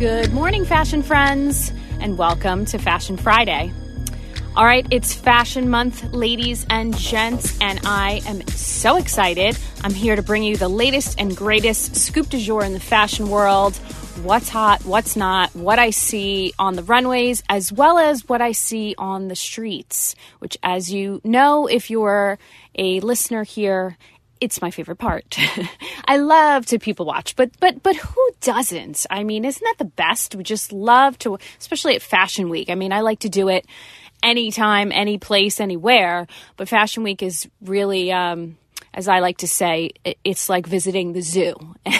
Good morning, fashion friends, and welcome to Fashion Friday. All right, it's Fashion Month, ladies and gents, and I am so excited. I'm here to bring you the latest and greatest scoop du jour in the fashion world what's hot, what's not, what I see on the runways, as well as what I see on the streets, which, as you know, if you're a listener here, it's my favorite part. I love to people watch, but but but who doesn't? I mean, isn't that the best? We just love to, especially at Fashion Week. I mean, I like to do it anytime, any place, anywhere. But Fashion Week is really, um, as I like to say, it's like visiting the zoo.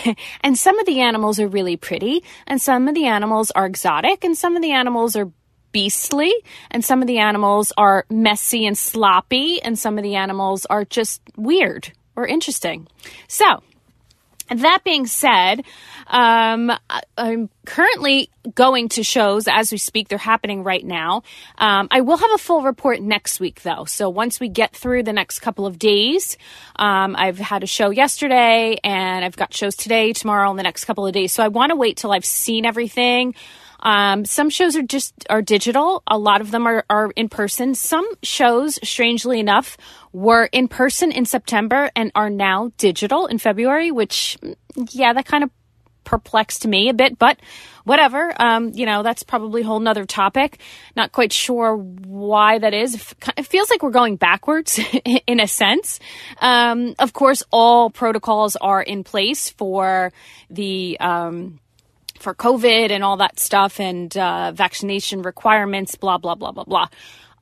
and some of the animals are really pretty, and some of the animals are exotic, and some of the animals are beastly, and some of the animals are messy and sloppy, and some of the animals are just weird or interesting. So, that being said, um, I'm currently going to shows as we speak. They're happening right now. Um, I will have a full report next week, though. So once we get through the next couple of days, um, I've had a show yesterday and I've got shows today, tomorrow, and the next couple of days. So I want to wait till I've seen everything. Um, some shows are just are digital. A lot of them are, are in person. Some shows, strangely enough, were in person in September and are now digital in February, which, yeah, that kind of perplexed me a bit, but whatever. Um, you know, that's probably a whole nother topic. Not quite sure why that is. It feels like we're going backwards in a sense. Um, of course, all protocols are in place for the, um, for COVID and all that stuff and uh, vaccination requirements, blah, blah, blah, blah, blah.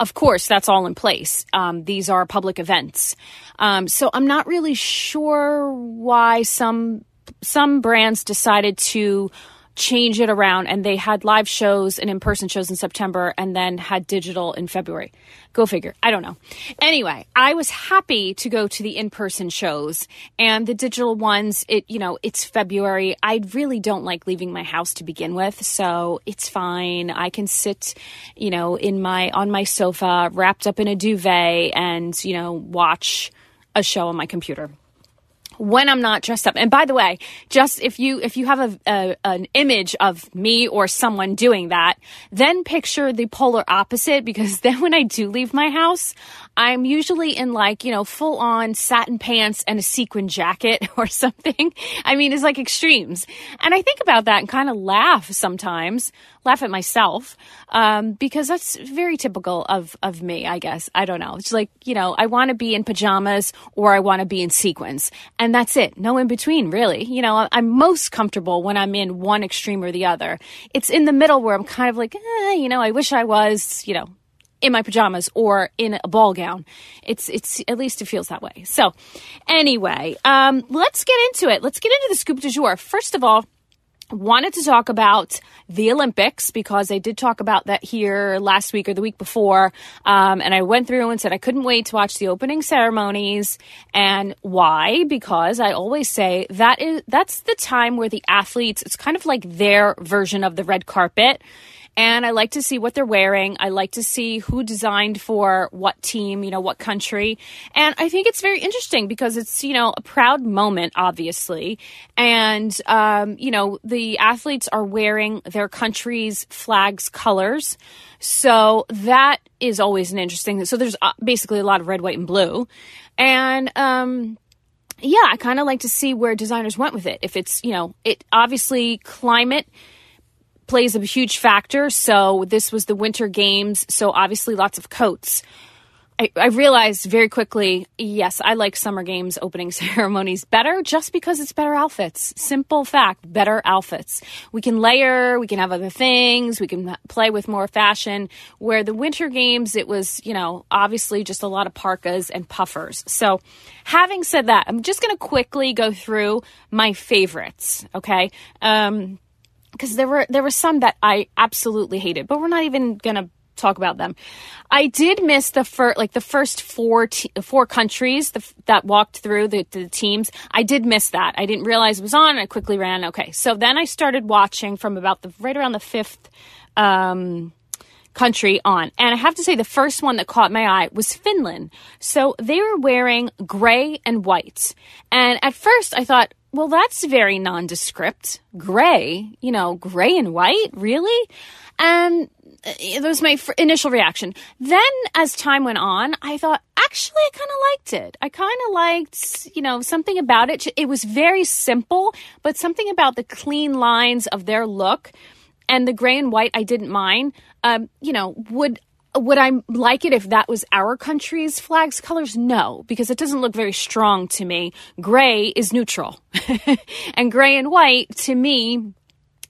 Of course, that's all in place. Um, these are public events. Um, so I'm not really sure why some some brands decided to change it around and they had live shows and in-person shows in September and then had digital in February. Go figure. I don't know. Anyway, I was happy to go to the in-person shows and the digital ones, it you know, it's February. I really don't like leaving my house to begin with, so it's fine. I can sit, you know, in my on my sofa wrapped up in a duvet and, you know, watch a show on my computer when I'm not dressed up. And by the way, just if you if you have a, a, an image of me or someone doing that, then picture the polar opposite because then when I do leave my house, I'm usually in like, you know, full on satin pants and a sequin jacket or something. I mean, it's like extremes. And I think about that and kind of laugh sometimes laugh at myself um, because that's very typical of of me. I guess I don't know. It's like you know I want to be in pajamas or I want to be in sequins, and that's it. No in between, really. You know, I'm most comfortable when I'm in one extreme or the other. It's in the middle where I'm kind of like, eh, you know, I wish I was, you know, in my pajamas or in a ball gown. It's it's at least it feels that way. So anyway, um, let's get into it. Let's get into the scoop du jour. First of all, wanted to talk about the Olympics because I did talk about that here last week or the week before. Um, and I went through and said I couldn't wait to watch the opening ceremonies. And why? Because I always say that is that's the time where the athletes, it's kind of like their version of the red carpet and I like to see what they're wearing. I like to see who designed for what team, you know, what country. And I think it's very interesting because it's, you know, a proud moment, obviously. And, um, you know, the athletes are wearing their country's flag's colors. So that is always an interesting. So there's uh, basically a lot of red, white, and blue. And, um, yeah, I kind of like to see where designers went with it. If it's, you know, it obviously climate plays a huge factor. So this was the winter games. So obviously lots of coats. I, realized very quickly, yes, I like summer games opening ceremonies better just because it's better outfits. Simple fact, better outfits. We can layer, we can have other things, we can play with more fashion. Where the winter games, it was, you know, obviously just a lot of parkas and puffers. So having said that, I'm just going to quickly go through my favorites. Okay. Um, because there were there were some that I absolutely hated, but we're not even gonna talk about them. I did miss the first like the first four te- four countries the, that walked through the, the teams. I did miss that. I didn't realize it was on. I quickly ran. Okay, so then I started watching from about the right around the fifth. Um, country on. And I have to say, the first one that caught my eye was Finland. So they were wearing gray and white. And at first I thought, well, that's very nondescript. Gray, you know, gray and white, really? And uh, that was my initial reaction. Then, as time went on, I thought, actually, I kind of liked it. I kind of liked, you know, something about it. It was very simple, but something about the clean lines of their look and the gray and white I didn't mind. Um, you know, would would I like it if that was our country's flag's colors? No, because it doesn't look very strong to me. Gray is neutral. and gray and white, to me,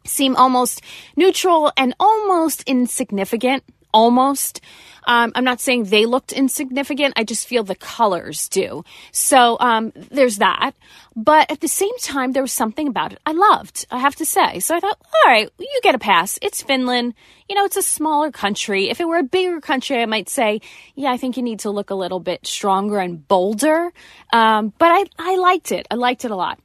seem almost neutral and almost insignificant. Almost. Um, I'm not saying they looked insignificant. I just feel the colors do. So um, there's that. But at the same time, there was something about it I loved, I have to say. So I thought, all right, you get a pass. It's Finland. You know, it's a smaller country. If it were a bigger country, I might say, yeah, I think you need to look a little bit stronger and bolder. Um, but I, I liked it. I liked it a lot.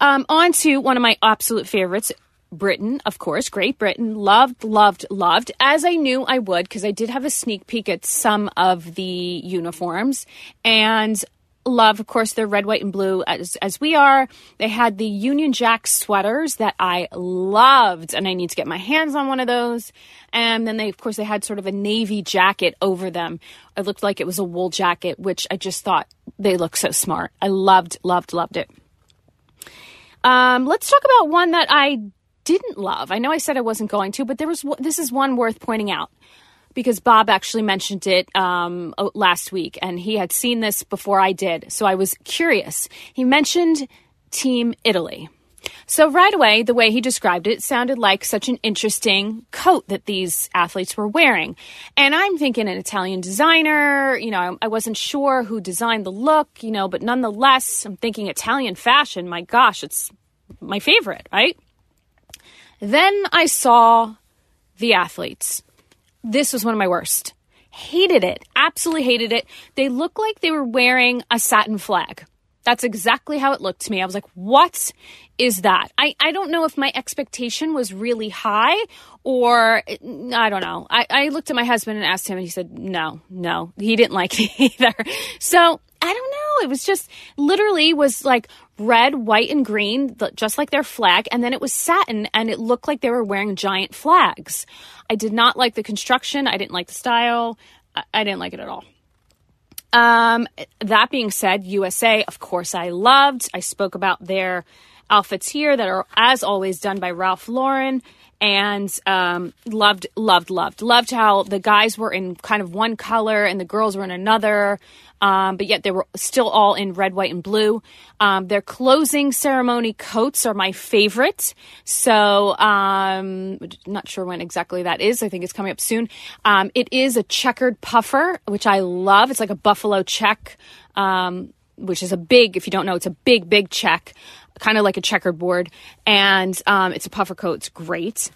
Um, on to one of my absolute favorites, Britain, of course, Great Britain. Loved, loved, loved, as I knew I would, because I did have a sneak peek at some of the uniforms. And love, of course, they're red, white, and blue as, as we are. They had the Union Jack sweaters that I loved, and I need to get my hands on one of those. And then they, of course, they had sort of a navy jacket over them. It looked like it was a wool jacket, which I just thought they looked so smart. I loved, loved, loved it. Um, let's talk about one that I didn't love. I know I said I wasn't going to, but there was this is one worth pointing out because Bob actually mentioned it um, last week, and he had seen this before I did, so I was curious. He mentioned Team Italy. So, right away, the way he described it sounded like such an interesting coat that these athletes were wearing. And I'm thinking an Italian designer, you know, I wasn't sure who designed the look, you know, but nonetheless, I'm thinking Italian fashion. My gosh, it's my favorite, right? Then I saw the athletes. This was one of my worst. Hated it. Absolutely hated it. They looked like they were wearing a satin flag. That's exactly how it looked to me. I was like, what is that? I, I don't know if my expectation was really high or I don't know. I, I looked at my husband and asked him, and he said, no, no, he didn't like it either. So I don't know. It was just literally was like red, white, and green, just like their flag. And then it was satin and it looked like they were wearing giant flags. I did not like the construction. I didn't like the style. I didn't like it at all. Um, that being said, USA, of course, I loved. I spoke about their outfits here that are, as always, done by Ralph Lauren and um, loved, loved, loved, loved how the guys were in kind of one color and the girls were in another. Um, but yet they were still all in red, white, and blue. Um, their closing ceremony coats are my favorite. So, um, not sure when exactly that is. I think it's coming up soon. Um, it is a checkered puffer, which I love. It's like a buffalo check, um, which is a big, if you don't know, it's a big, big check kind of like a checkerboard, and um, it's a puffer coat. It's great.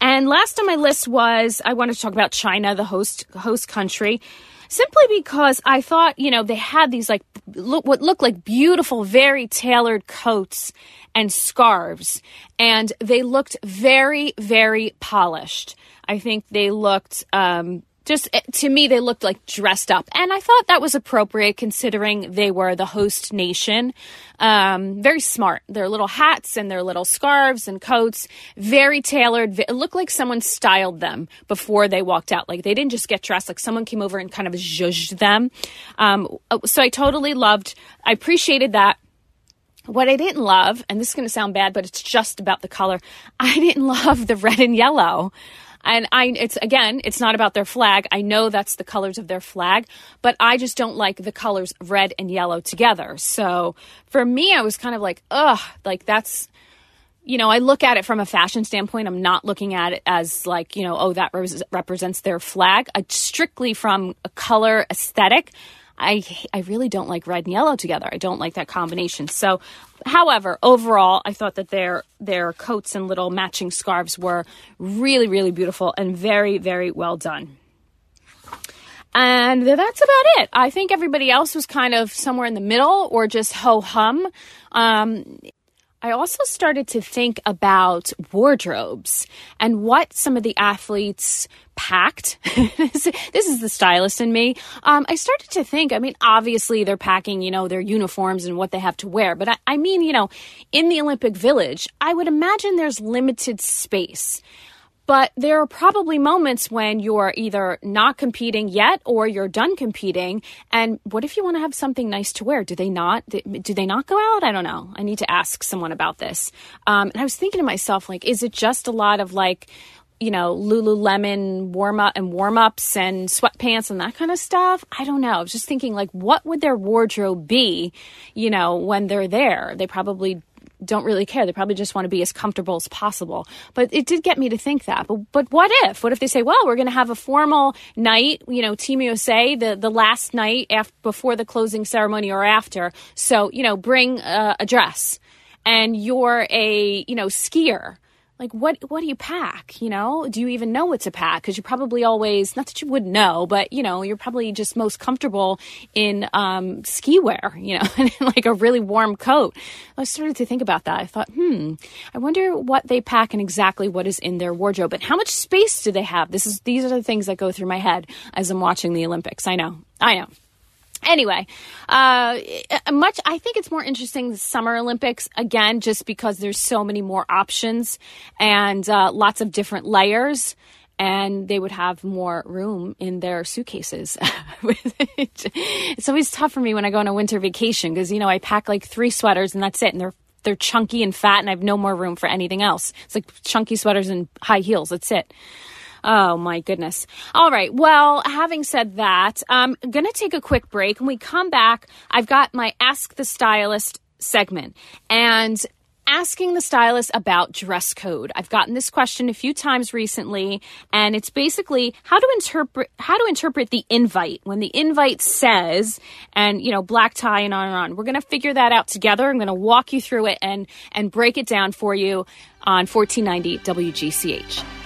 And last on my list was I wanted to talk about China, the host host country, simply because I thought you know they had these like look what looked like beautiful, very tailored coats and scarves, and they looked very very polished. I think they looked um, just eh, to me they looked like dressed up. And i thought that was appropriate considering they were the host nation. Um, very smart. Their little hats and their little scarves and coats very tailored it looked like someone styled them before they walked out. Like they didn't just get dressed like someone came over and kind of zhuzhed them. Um, uh, so i totally loved i appreciated that. What I didn't love, and this is going to sound bad, but it's just about the color. I didn't love the red and yellow. And I, it's again, it's not about their flag. I know that's the colors of their flag, but I just don't like the colors red and yellow together. So for me, I was kind of like, ugh, like that's, you know, I look at it from a fashion standpoint. I'm not looking at it as like, you know, oh, that res- represents their flag. I, strictly from a color aesthetic, I I really don't like red and yellow together. I don't like that combination. So, however, overall, I thought that their their coats and little matching scarves were really really beautiful and very very well done. And that's about it. I think everybody else was kind of somewhere in the middle or just ho hum. Um, I also started to think about wardrobes and what some of the athletes packed. this is the stylist in me. Um, I started to think, I mean, obviously they're packing, you know, their uniforms and what they have to wear, but I, I mean, you know, in the Olympic Village, I would imagine there's limited space. But there are probably moments when you're either not competing yet or you're done competing. And what if you want to have something nice to wear? Do they not? Do they not go out? I don't know. I need to ask someone about this. Um, and I was thinking to myself, like, is it just a lot of like, you know, Lululemon warm up and warm ups and sweatpants and that kind of stuff. I don't know. I was just thinking, like, what would their wardrobe be, you know, when they're there? They probably don't really care. They probably just want to be as comfortable as possible. But it did get me to think that. But, but what if? What if they say, well, we're going to have a formal night, you know, Team USA, the, the last night after, before the closing ceremony or after. So, you know, bring a, a dress and you're a, you know, skier like what what do you pack you know? Do you even know what to pack? Because you probably always not that you would know but you know you're probably just most comfortable in um, ski wear you know like a really warm coat. I started to think about that. I thought hmm i wonder what they pack and exactly what is in their wardrobe and how much space do they have? This is these are the things that go through my head as i'm watching the olympics. I know. I know Anyway, uh, much. I think it's more interesting the Summer Olympics again, just because there's so many more options and uh, lots of different layers, and they would have more room in their suitcases. it's always tough for me when I go on a winter vacation because you know I pack like three sweaters and that's it, and they're they're chunky and fat, and I have no more room for anything else. It's like chunky sweaters and high heels. That's it. Oh my goodness. All right. Well, having said that, um, I'm going to take a quick break. When we come back, I've got my Ask the Stylist segment. And asking the stylist about dress code. I've gotten this question a few times recently and it's basically how to interpret how to interpret the invite when the invite says and you know black tie and on and on. We're to figure that out together. I'm to walk you through it and and break it down for you on 1490 WGCH.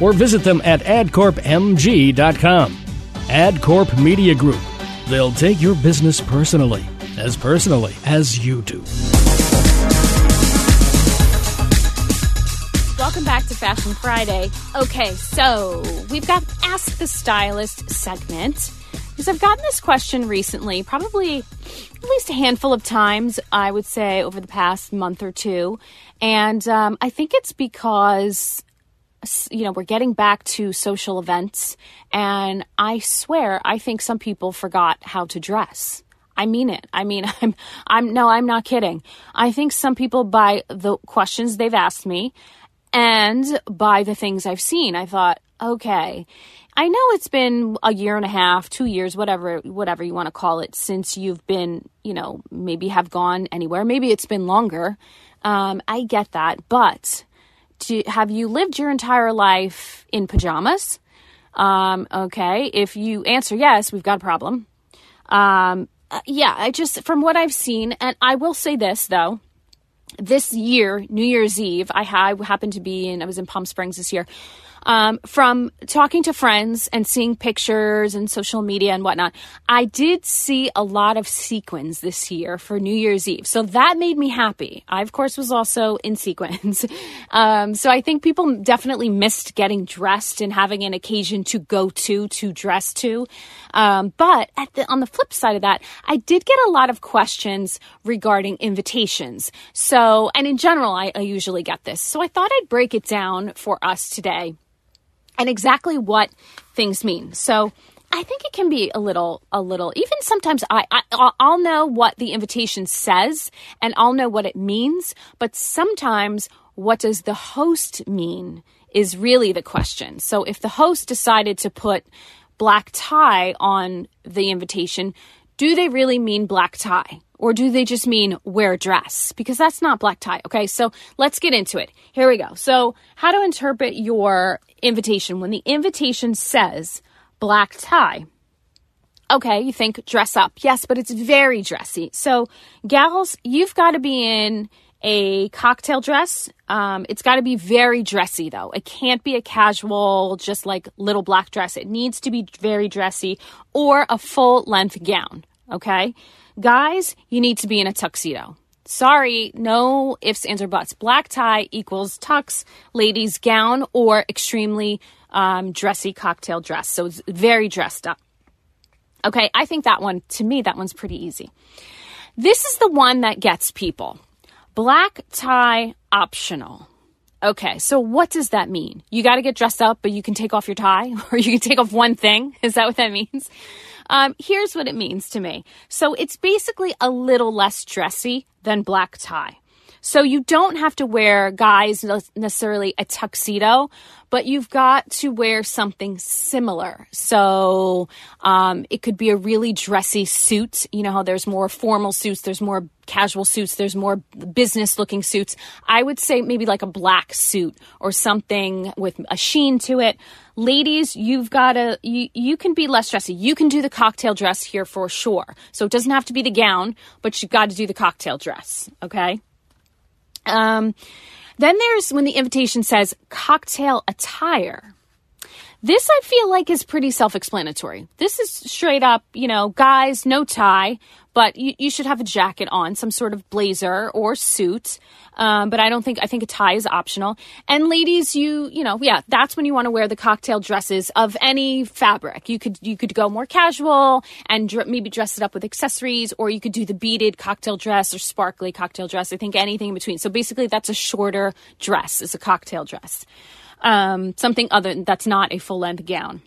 or visit them at adcorpmg.com. AdCorp Media Group. They'll take your business personally, as personally as you do. Welcome back to Fashion Friday. Okay, so we've got Ask the Stylist segment. Because I've gotten this question recently, probably at least a handful of times, I would say, over the past month or two. And um, I think it's because you know, we're getting back to social events. And I swear, I think some people forgot how to dress. I mean it. I mean, I'm, I'm, no, I'm not kidding. I think some people, by the questions they've asked me and by the things I've seen, I thought, okay, I know it's been a year and a half, two years, whatever, whatever you want to call it, since you've been, you know, maybe have gone anywhere. Maybe it's been longer. Um, I get that, but have you lived your entire life in pajamas? Um, okay. If you answer yes, we've got a problem. Um, uh, yeah, I just, from what I've seen, and I will say this though, this year, New Year's Eve, I, ha- I happened to be in, I was in Palm Springs this year um, from talking to friends and seeing pictures and social media and whatnot, I did see a lot of sequins this year for New Year's Eve. So that made me happy. I, of course, was also in sequins. um, so I think people definitely missed getting dressed and having an occasion to go to, to dress to. Um, but the, on the flip side of that, I did get a lot of questions regarding invitations. So, and in general, I, I usually get this. So I thought I'd break it down for us today and exactly what things mean. So, I think it can be a little, a little. Even sometimes I, I, I'll know what the invitation says, and I'll know what it means. But sometimes, what does the host mean is really the question. So if the host decided to put black tie on the invitation, do they really mean black tie? Or do they just mean wear a dress? Because that's not black tie. Okay, so let's get into it. Here we go. So, how to interpret your invitation when the invitation says black tie. Okay, you think dress up. Yes, but it's very dressy. So, gals, you've got to be in a cocktail dress. Um, it's got to be very dressy though. It can't be a casual, just like little black dress. It needs to be very dressy or a full length gown. Okay. Guys, you need to be in a tuxedo. Sorry, no ifs, ands, or buts. Black tie equals tux, ladies' gown, or extremely um, dressy cocktail dress. So it's very dressed up. Okay, I think that one, to me, that one's pretty easy. This is the one that gets people. Black tie optional. Okay, so what does that mean? You got to get dressed up, but you can take off your tie, or you can take off one thing. Is that what that means? Um, here's what it means to me. So it's basically a little less dressy than black tie. So you don't have to wear, guys, necessarily a tuxedo, but you've got to wear something similar. So um, it could be a really dressy suit. You know how there's more formal suits, there's more casual suits, there's more business looking suits. I would say maybe like a black suit or something with a sheen to it. Ladies, you've got to, you, you can be less dressy. You can do the cocktail dress here for sure. So it doesn't have to be the gown, but you've got to do the cocktail dress. Okay. Um, then there's when the invitation says cocktail attire. This I feel like is pretty self explanatory. This is straight up, you know, guys, no tie, but you, you should have a jacket on, some sort of blazer or suit. Um, but I don't think, I think a tie is optional. And ladies, you, you know, yeah, that's when you want to wear the cocktail dresses of any fabric. You could, you could go more casual and dr- maybe dress it up with accessories, or you could do the beaded cocktail dress or sparkly cocktail dress. I think anything in between. So basically, that's a shorter dress, is a cocktail dress. Um, something other that's not a full length gown.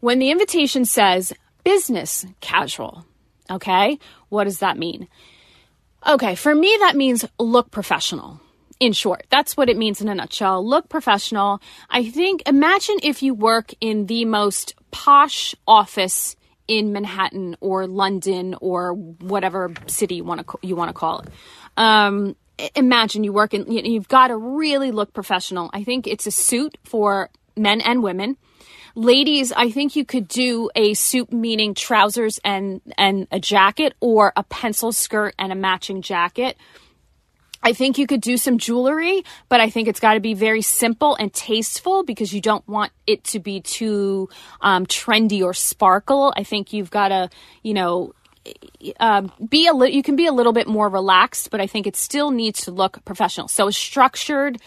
When the invitation says business casual, Okay. What does that mean? Okay. For me, that means look professional. In short, that's what it means in a nutshell. Look professional. I think, imagine if you work in the most posh office in Manhattan or London or whatever city you want to call it. Um, imagine you work in you've got to really look professional. I think it's a suit for men and women. Ladies, I think you could do a suit meaning trousers and and a jacket or a pencil skirt and a matching jacket. I think you could do some jewelry, but I think it's got to be very simple and tasteful because you don't want it to be too um, trendy or sparkle. I think you've got to, you know, uh, be a li- you can be a little bit more relaxed, but I think it still needs to look professional. So a structured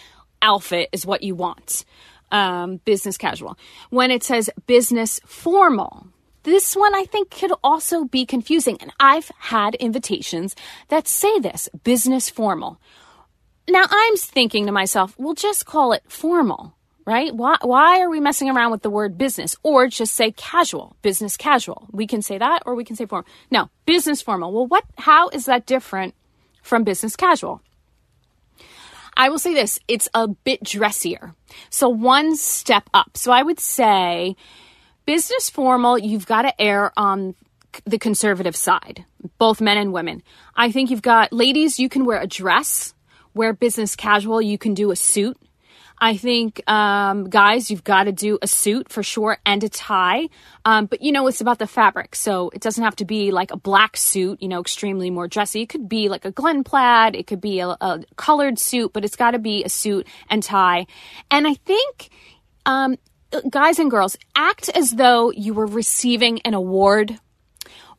outfit is what you want um, business casual. When it says business formal, this one I think could also be confusing. And I've had invitations that say this business formal. Now I'm thinking to myself, well, just call it formal, right? Why, why are we messing around with the word business or just say casual, business casual? We can say that or we can say formal. No, business formal. Well, what, how is that different from business casual? I will say this it's a bit dressier. So, one step up. So, I would say business formal, you've got to err on the conservative side, both men and women. I think you've got ladies, you can wear a dress, wear business casual, you can do a suit. I think, um, guys, you've got to do a suit for sure and a tie. Um, but you know, it's about the fabric. So it doesn't have to be like a black suit, you know, extremely more dressy. It could be like a Glen plaid. It could be a, a colored suit, but it's got to be a suit and tie. And I think, um, guys and girls act as though you were receiving an award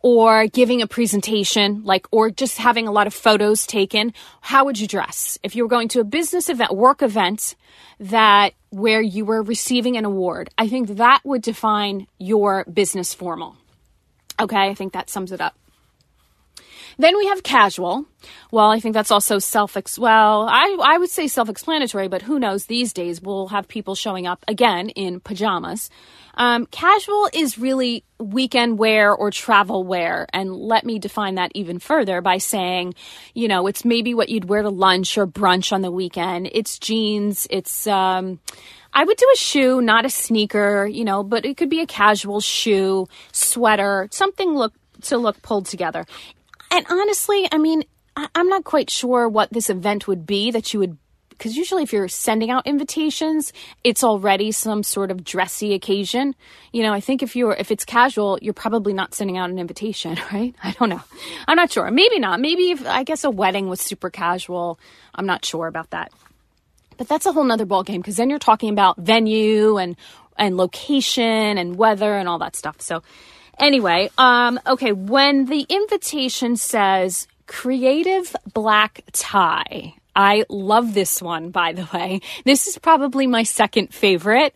or giving a presentation, like, or just having a lot of photos taken, how would you dress? If you were going to a business event, work event that where you were receiving an award, I think that would define your business formal. Okay, I think that sums it up. Then we have casual. Well, I think that's also self ex well, I I would say self-explanatory, but who knows these days we'll have people showing up again in pajamas. Um, casual is really weekend wear or travel wear. And let me define that even further by saying, you know, it's maybe what you'd wear to lunch or brunch on the weekend. It's jeans. It's, um, I would do a shoe, not a sneaker, you know, but it could be a casual shoe, sweater, something look to look pulled together. And honestly, I mean, I, I'm not quite sure what this event would be that you would because usually if you're sending out invitations, it's already some sort of dressy occasion. You know, I think if you're if it's casual, you're probably not sending out an invitation, right? I don't know. I'm not sure. Maybe not. Maybe if, I guess a wedding was super casual. I'm not sure about that. But that's a whole nother ball game because then you're talking about venue and and location and weather and all that stuff. So anyway, um, okay, when the invitation says creative black tie, I love this one, by the way. This is probably my second favorite.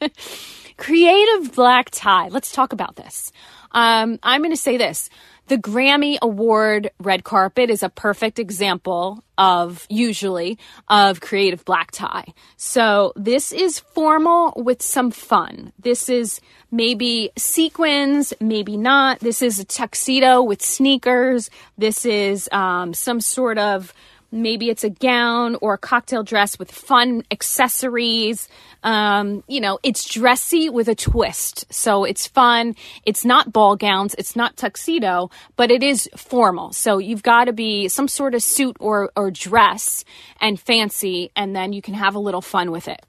Creative black tie. Let's talk about this. Um, I'm going to say this. The Grammy Award red carpet is a perfect example of usually of creative black tie. So this is formal with some fun. This is maybe sequins, maybe not. This is a tuxedo with sneakers. This is um, some sort of Maybe it's a gown or a cocktail dress with fun accessories. Um, you know, it's dressy with a twist. So it's fun. It's not ball gowns. It's not tuxedo, but it is formal. So you've got to be some sort of suit or, or dress and fancy, and then you can have a little fun with it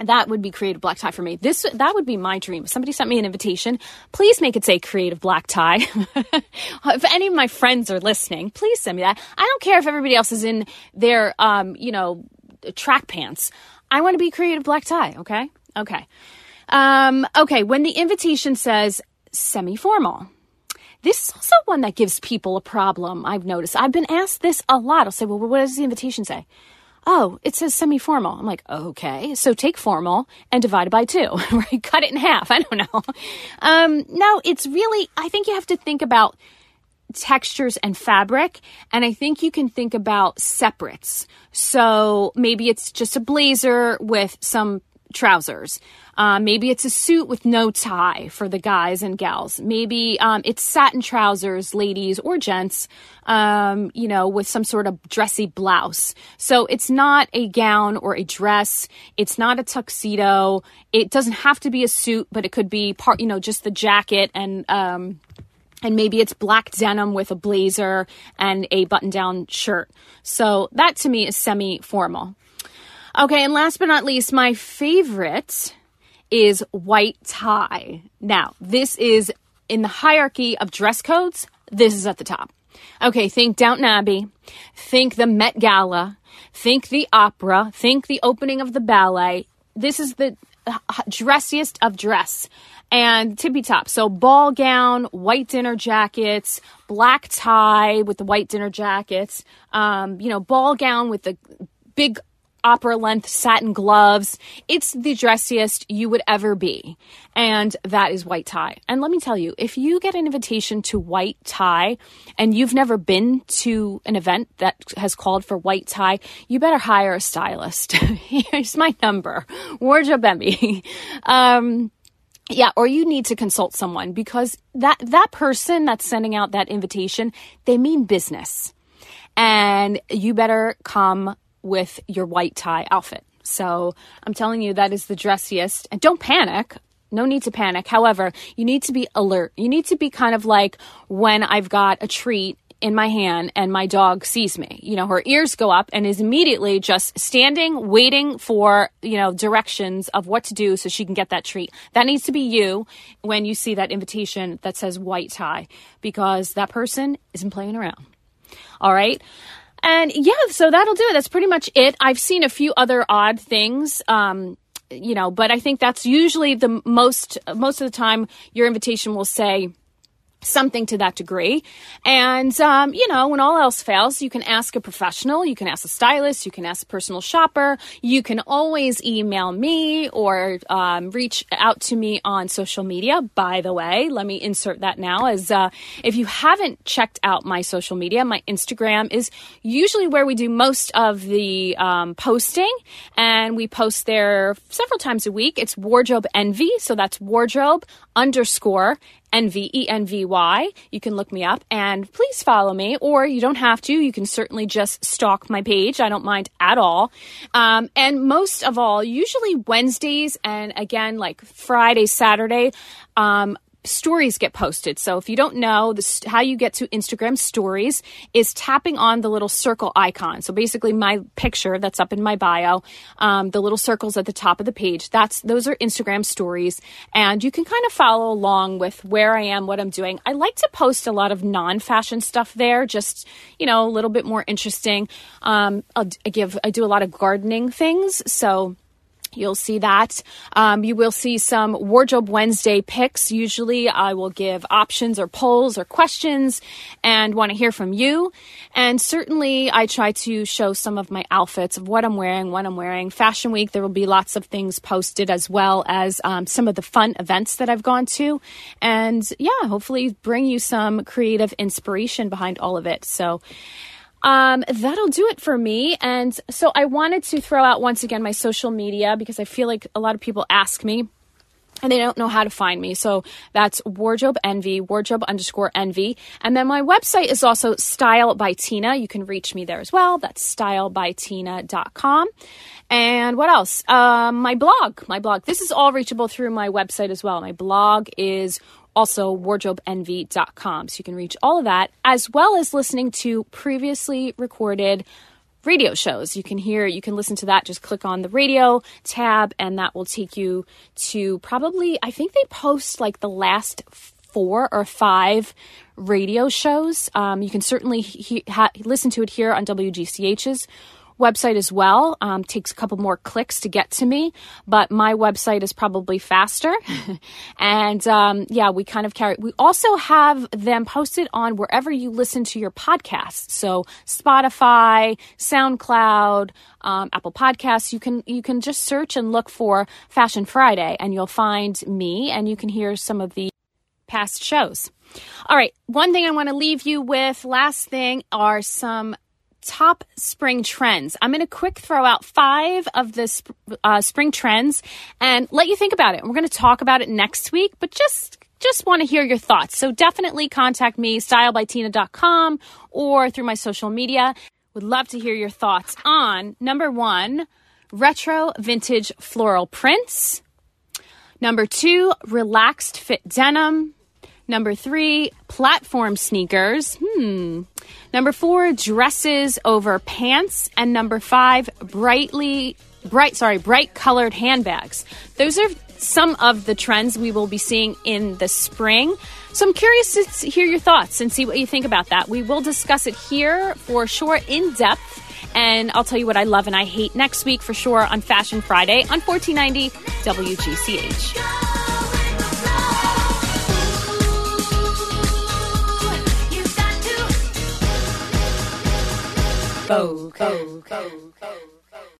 that would be creative black tie for me. This that would be my dream. If somebody sent me an invitation, please make it say creative black tie. if any of my friends are listening, please send me that. I don't care if everybody else is in their um, you know, track pants. I want to be creative black tie, okay? Okay. Um, okay, when the invitation says semi formal. This is also one that gives people a problem, I've noticed. I've been asked this a lot. I'll say, well, what does the invitation say? Oh, it says semi formal. I'm like, okay. So take formal and divide it by two, right? Cut it in half. I don't know. Um, no, it's really, I think you have to think about textures and fabric. And I think you can think about separates. So maybe it's just a blazer with some trousers. Uh, maybe it's a suit with no tie for the guys and gals. Maybe um, it's satin trousers, ladies or gents, um, you know, with some sort of dressy blouse. So it's not a gown or a dress. It's not a tuxedo. It doesn't have to be a suit, but it could be part, you know, just the jacket and, um, and maybe it's black denim with a blazer and a button down shirt. So that to me is semi formal. Okay, and last but not least, my favorite is white tie. Now, this is in the hierarchy of dress codes, this is at the top. Okay, think Downton Abbey, think the Met Gala, think the opera, think the opening of the ballet. This is the dressiest of dress and tippy top. So ball gown, white dinner jackets, black tie with the white dinner jackets, um, you know, ball gown with the big opera length satin gloves. It's the dressiest you would ever be. And that is white tie. And let me tell you, if you get an invitation to white tie and you've never been to an event that has called for white tie, you better hire a stylist. Here's my number, Wardrobe Envy. Um, yeah, or you need to consult someone because that that person that's sending out that invitation, they mean business. And you better come with your white tie outfit. So I'm telling you, that is the dressiest. And don't panic. No need to panic. However, you need to be alert. You need to be kind of like when I've got a treat in my hand and my dog sees me. You know, her ears go up and is immediately just standing, waiting for, you know, directions of what to do so she can get that treat. That needs to be you when you see that invitation that says white tie because that person isn't playing around. All right. And yeah, so that'll do it. That's pretty much it. I've seen a few other odd things. Um, you know, but I think that's usually the most most of the time your invitation will say something to that degree. And, um, you know, when all else fails, you can ask a professional, you can ask a stylist, you can ask a personal shopper, you can always email me or um, reach out to me on social media. By the way, let me insert that now as uh, if you haven't checked out my social media, my Instagram is usually where we do most of the um, posting, and we post there several times a week. It's Wardrobe Envy, so that's wardrobe underscore N V E N V Y. You can look me up and please follow me, or you don't have to. You can certainly just stalk my page. I don't mind at all. Um, and most of all, usually Wednesdays and again, like Friday, Saturday, um, stories get posted. So if you don't know this, how you get to Instagram stories is tapping on the little circle icon. So basically my picture that's up in my bio, um, the little circles at the top of the page, that's, those are Instagram stories. And you can kind of follow along with where I am, what I'm doing. I like to post a lot of non-fashion stuff there, just, you know, a little bit more interesting. Um, I give, I do a lot of gardening things. So, You'll see that. Um, you will see some Wardrobe Wednesday picks. Usually, I will give options or polls or questions and want to hear from you. And certainly, I try to show some of my outfits of what I'm wearing, what I'm wearing. Fashion Week, there will be lots of things posted as well as um, some of the fun events that I've gone to. And yeah, hopefully, bring you some creative inspiration behind all of it. So, um, that'll do it for me. And so I wanted to throw out once again my social media because I feel like a lot of people ask me and they don't know how to find me. So that's wardrobe envy, wardrobe underscore envy. And then my website is also style by Tina. You can reach me there as well. That's stylebytina.com. And what else? Um, my blog, my blog. This is all reachable through my website as well. My blog is also wardrobeenvy.com. So you can reach all of that as well as listening to previously recorded radio shows. You can hear, you can listen to that. Just click on the radio tab and that will take you to probably, I think they post like the last four or five radio shows. Um, you can certainly he- ha- listen to it here on WGCH's website as well. Um, takes a couple more clicks to get to me, but my website is probably faster. and um, yeah, we kind of carry. We also have them posted on wherever you listen to your podcasts. So Spotify, SoundCloud, um, Apple Podcasts. You can you can just search and look for Fashion Friday, and you'll find me, and you can hear some of the past shows. All right, one thing I want to leave you with, last thing, are some top spring trends. I'm going to quick throw out five of the sp- uh, spring trends and let you think about it. We're going to talk about it next week, but just just want to hear your thoughts. So definitely contact me, stylebytina.com or through my social media. Would love to hear your thoughts on number one, retro vintage floral prints. Number two, relaxed fit denim. Number three, platform sneakers. Hmm. Number four, dresses over pants. And number five, brightly, bright, sorry, bright colored handbags. Those are some of the trends we will be seeing in the spring. So I'm curious to hear your thoughts and see what you think about that. We will discuss it here for sure in depth. And I'll tell you what I love and I hate next week for sure on Fashion Friday on 1490 WGCH. go, go, go, go.